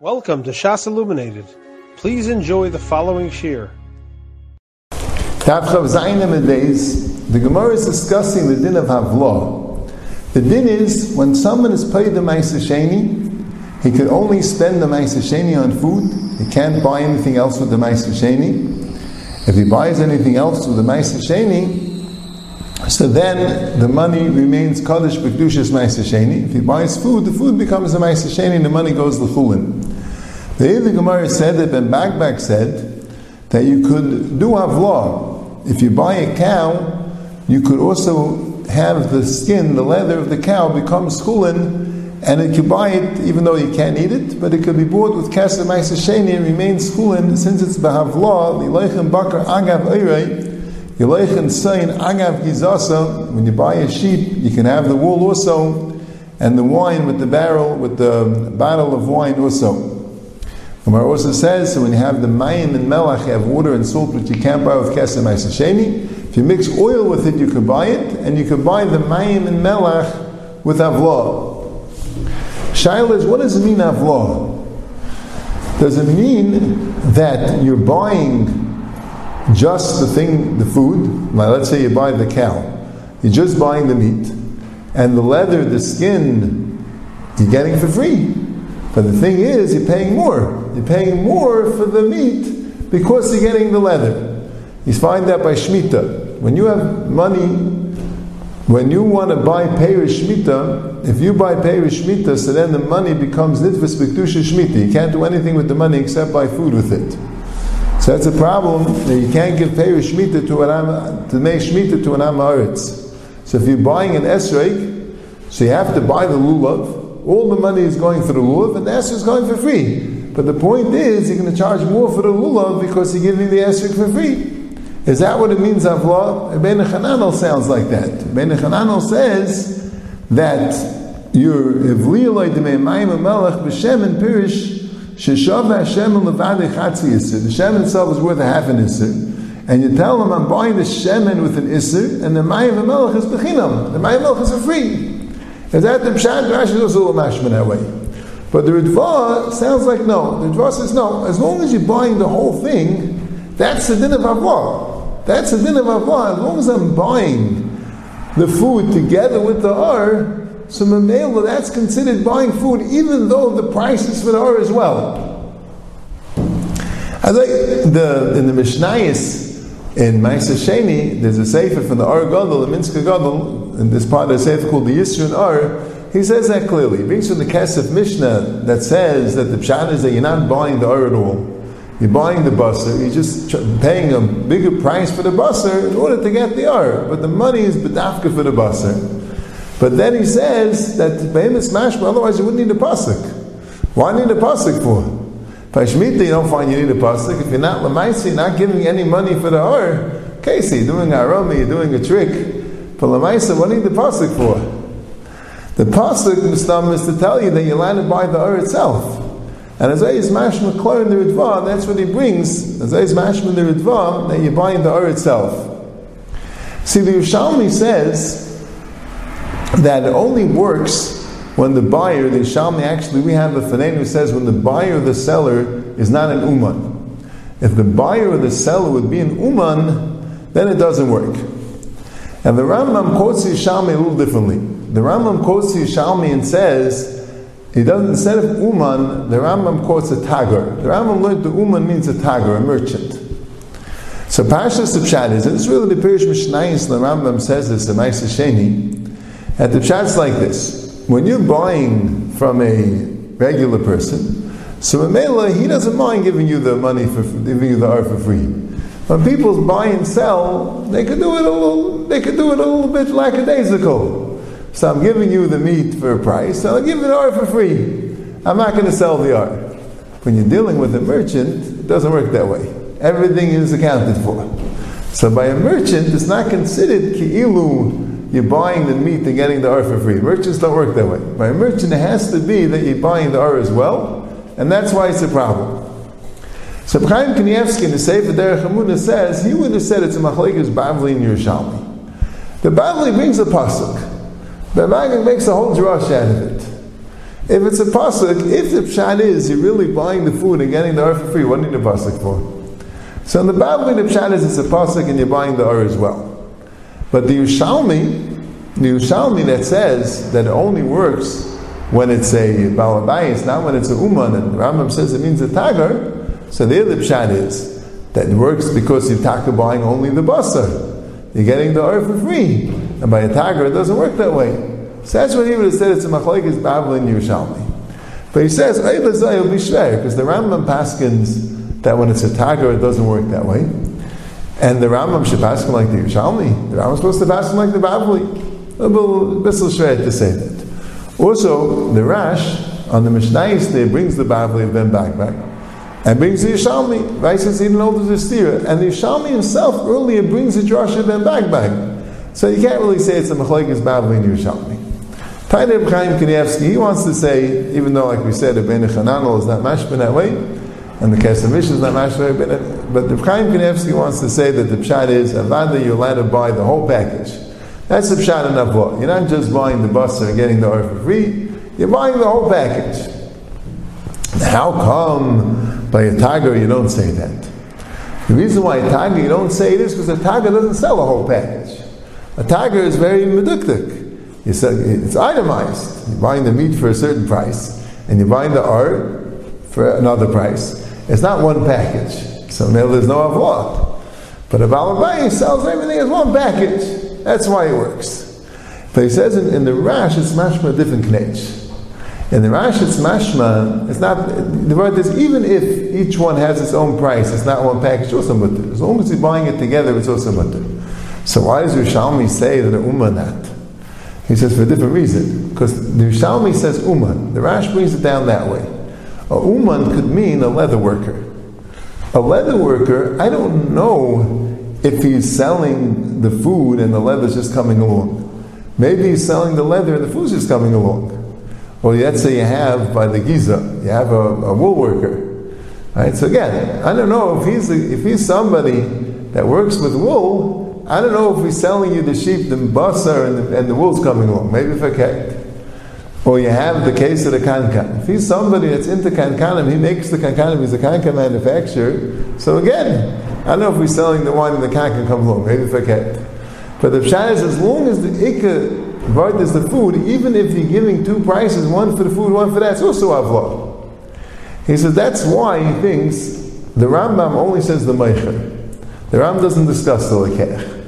Welcome to Shas Illuminated. Please enjoy the following shir. The Gemara is discussing the din of Havlah. The din is when someone is paid the Maisa Sheni, he can only spend the Maisa Sheni on food. He can't buy anything else with the Maisa Sheni. If he buys anything else with the Maisa Sheni, so then the money remains Kaddish B'Kedushas Maisa Sheni. If he buys food, the food becomes a Maisa Sheni and the money goes to Chulin. The Eilu Gemara said that Ben Bagbag said that you could do Havlah. If you buy a cow, you could also have the skin, the leather of the cow become schulin, and it could buy it even though you can't eat it, but it could be bought with Kesef Maisa Sheni and remains schulin since it's Behavlah, Lileichem Bakar Agav Eirei, Yileichem Sayin Agav Gizasa, when you buy a sheep, you can have the wool also, and the wine with the barrel, with the bottle of wine also. Gemara also says, so when you have the mayim and melach, you have water and salt, which you can't buy with kesem Sheni. If you mix oil with it, you can buy it, and you can buy the mayim and melach with avlah. Shaila is, what does it mean avlah? Does it mean that you're buying just the thing, the food? Like let's say you buy the cow. You're just buying the meat, and the leather, the skin, you're getting for free. But the thing is, you're paying more. You're paying more for the meat because you're getting the leather. You find that by Shemitah. When you have money, when you want to buy Perish Shemitah, if you buy Perish Shemitah, so then the money becomes Nitvis B'Kedusha Shemitah. You can't do anything with the money except buy food with it. So that's a problem that you can't give Perish Shemitah to an Am, to make Shemitah to an Amaretz. So if you're buying an Esrog, so you have to buy the lulav, all the money is going for the lulav, and the Esrog is going for free. But the point is, you're going to charge more for the lulav because you're giving the esrog for free. Is that what it means, Avlah? Ibn Chananel sounds like that. Ibn Chananel says that your Ivliyaloi Demei Mayim Melech B'Shem and Pirish Sheshav Hashem Levade Chatzi Yisr. The Shem itself is worth a half an Yisr. And you tell them, I'm buying the Shemen with an Isser, and the Mayim Melech is Bechinam. The Mayim Melech is for free. Is that the Pshat? Rashi is also a mashman that way. But the Ritva sounds like no. The Ritva says no. As long as you're buying the whole thing, that's the din of Avah. That's the din of Avah. As long as I'm buying the food together with the Ar, so Mamela, that's considered buying food even though the price is for the Ar as well. I, the, in the Mishnayis, in Maisa Sheni, there's a sefer from the Ar Gadol, the Minsk Gadol, in this part of the sefer called the Yisrun Ar, he says that clearly. He brings from the Kesef Mishnah that says that the pshat is that you're not buying the or at all. You're buying the busser. You're just paying a bigger price for the busser in order to get the or. But the money is bedafka for the busser. But then he says that behemoth mashma, otherwise you wouldn't need a pasuk. Why need a pasuk for? By you don't find you need a pasuk. If you're not lamaisi, not giving any money for the or. Casey, doing aroma, you're doing a trick. For lamaisa, what do you need the pasuk for? The pasuk mistam is to tell you that you're allowed to the ur itself. And as is mashma in the ritva, that's what he brings. As is mashma in the ritva, that you're buying the ur itself. See, the Yerushalmi says that it only works when the buyer, the Yerushalmi actually, we have a Fanen who says when the buyer or the seller is not an uman. If the buyer or the seller would be an uman, then it doesn't work. And the Rambam quotes Yerushalmi a little differently. The Rambam quotes Yerushalmi and says, he doesn't, instead of Uman, the Rambam quotes a Tagar. The Rambam learned the Uman means a Tagar, a merchant. So Parshas Pshat is, and it's really the Pirish Mishnayis, the Rambam says this, the Maisa Sheni, and the Pshat's like this. When you're buying from a regular person, so Mamela, he doesn't mind giving you the money for, giving you the art for free. When people buy and sell, they could do it a little, they could do it a little bit lackadaisical. So I'm giving you the meat for a price, I'll give the art for free. I'm not going to sell the art. When you're dealing with a merchant, it doesn't work that way. Everything is accounted for. So by a merchant, it's not considered ki'ilu, you're buying the meat and getting the art for free. Merchants don't work that way. By a merchant, it has to be that you're buying the art as well, and that's why it's a problem. So Chaim Kanievsky in the Sefer Derech Emunah says, he would have said it's a machlekes Bavli and Yerushalmi. The Bavli brings a pasuk. The Maggid makes a whole drush out of it. If it's a pasuk, if the pshat is you're really buying the food and getting the or for free, what do you need a pasuk for? So in the Babylon, the pshat is it's a pasuk and you're buying the or as well. But the Yerushalmi, the Yerushalmi that says that it only works when it's a balabais, not when it's a uman, and Rambam says it means a tagar. So there the pshat is that works because you're taka buying only the basar. You're getting the or for free, and by a tagar it doesn't work that way. So that's what he would have said. It's a machlekes Babylon Yerushalmi. But he says will be shver because the Rambam paskins that when it's a tagar it doesn't work that way, and the Rambam should paskin like the Yerushalmi. The Rambam's supposed to paskin like the Babli. A little shver to say that. Also, the Rash on the Mishnayis there brings the Babli of Ben Bagbag and brings the Yerushalmi. Right says even there's a steer, and the Yerushalmi himself earlier brings the Josh of Ben Bagbag. So you can't really say it's a Machlekes Babli and Yishalmi. Taina Chaim Kanievsky, he wants to say, even though, like we said, Ibn Chananel is not mashbin that way, and the Kesamish is not mashbin, but the Chaim Kanievsky wants to say that the pshat is, Avada, you're allowed to buy the whole package. That's the pshat in Avot. You're not just buying the bus and getting the or for free, you're buying the whole package. How come by a tiger you don't say that? The reason why a tiger you don't say it is because a tiger doesn't sell a whole package. A tiger is very meduktik it's uh, itemized. You're buying the meat for a certain price, and you're buying the art for another price. It's not one package. So there's no avot. But a Balabai sells everything as one package. That's why it works. But he says in, in the Rash, it's mashma different knech. In the Rash, it's mashma, it's not, the word is, even if each one has its own price, it's not one package, also mutter. As long as you're buying it together, it's also mutter. So why does Rishalmi say that ummah not? He says for a different reason. Because the Yerushalmi says uman. The Rash brings it down that way. A uman could mean a leather worker. A leather worker, I don't know if he's selling the food and the leather's just coming along. Maybe he's selling the leather and the food's just coming along. Or let's say you have by the Giza, you have a, a wool worker. Right? So again, I don't know if he's, a, if he's somebody that works with wool, I don't know if he's selling you the sheep, the basar, and the, and the wool's coming along. Maybe for cat. Or you have the case of the kankan. If he's somebody that's into kankanim, he makes the kankanim, he's a kankan manufacturer. So again, I don't know if he's selling the wine and the kankan comes along. Maybe for cat. But the pshat is as long as the ikka vart is the food, even if you're giving two prices, one for the food, one for that, it's also avla. He says that's why he thinks the Rambam only says the meicher. The Ram doesn't discuss the lekech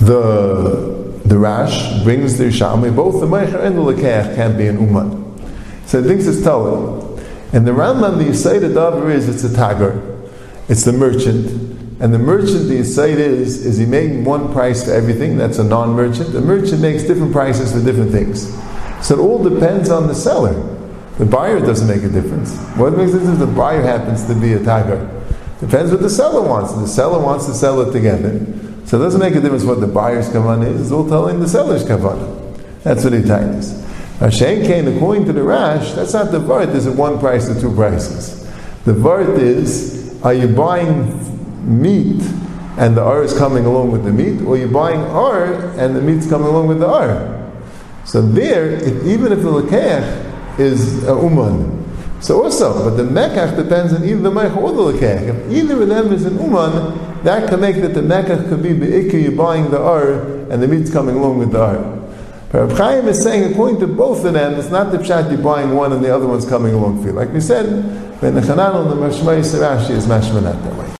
the the Rash brings the Yerushalmi, both the Meicher and the Lekech can't be an Uman. So he thinks it's Talmud. And the Rambam, the Yisayt Adavar is, it's a Tagar. It's the merchant. And the merchant, the Yisayt is, is he making one price for everything, that's a non-merchant. The merchant makes different prices for different things. So it all depends on the seller. The buyer doesn't make a difference. What makes a difference? The buyer happens to be a Tagar. Depends what the seller wants. The seller wants to sell it together. So it doesn't make a difference what the buyer's kavanah is, it's all telling the seller's kavanah. That's what he us. Hashem came, according to the Rash, that's not the vart, is it one price or two prices. The vart is, are you buying meat and the R is coming along with the meat, or you're buying R and the meat's coming along with the R? So there, if, even if the lekech is a uman, so also, but the mekach depends on either the mech or the lekech. If either of them is an uman, that can make that the mekach could be be'ikah, you're buying the R and the meat's coming along with the. But Reb Chaim is saying, according to both of them, it's not the pshat you're buying one and the other one's coming along for you. Like we said, the Chanan and the Mashmai Sirashi is mashmanat that way.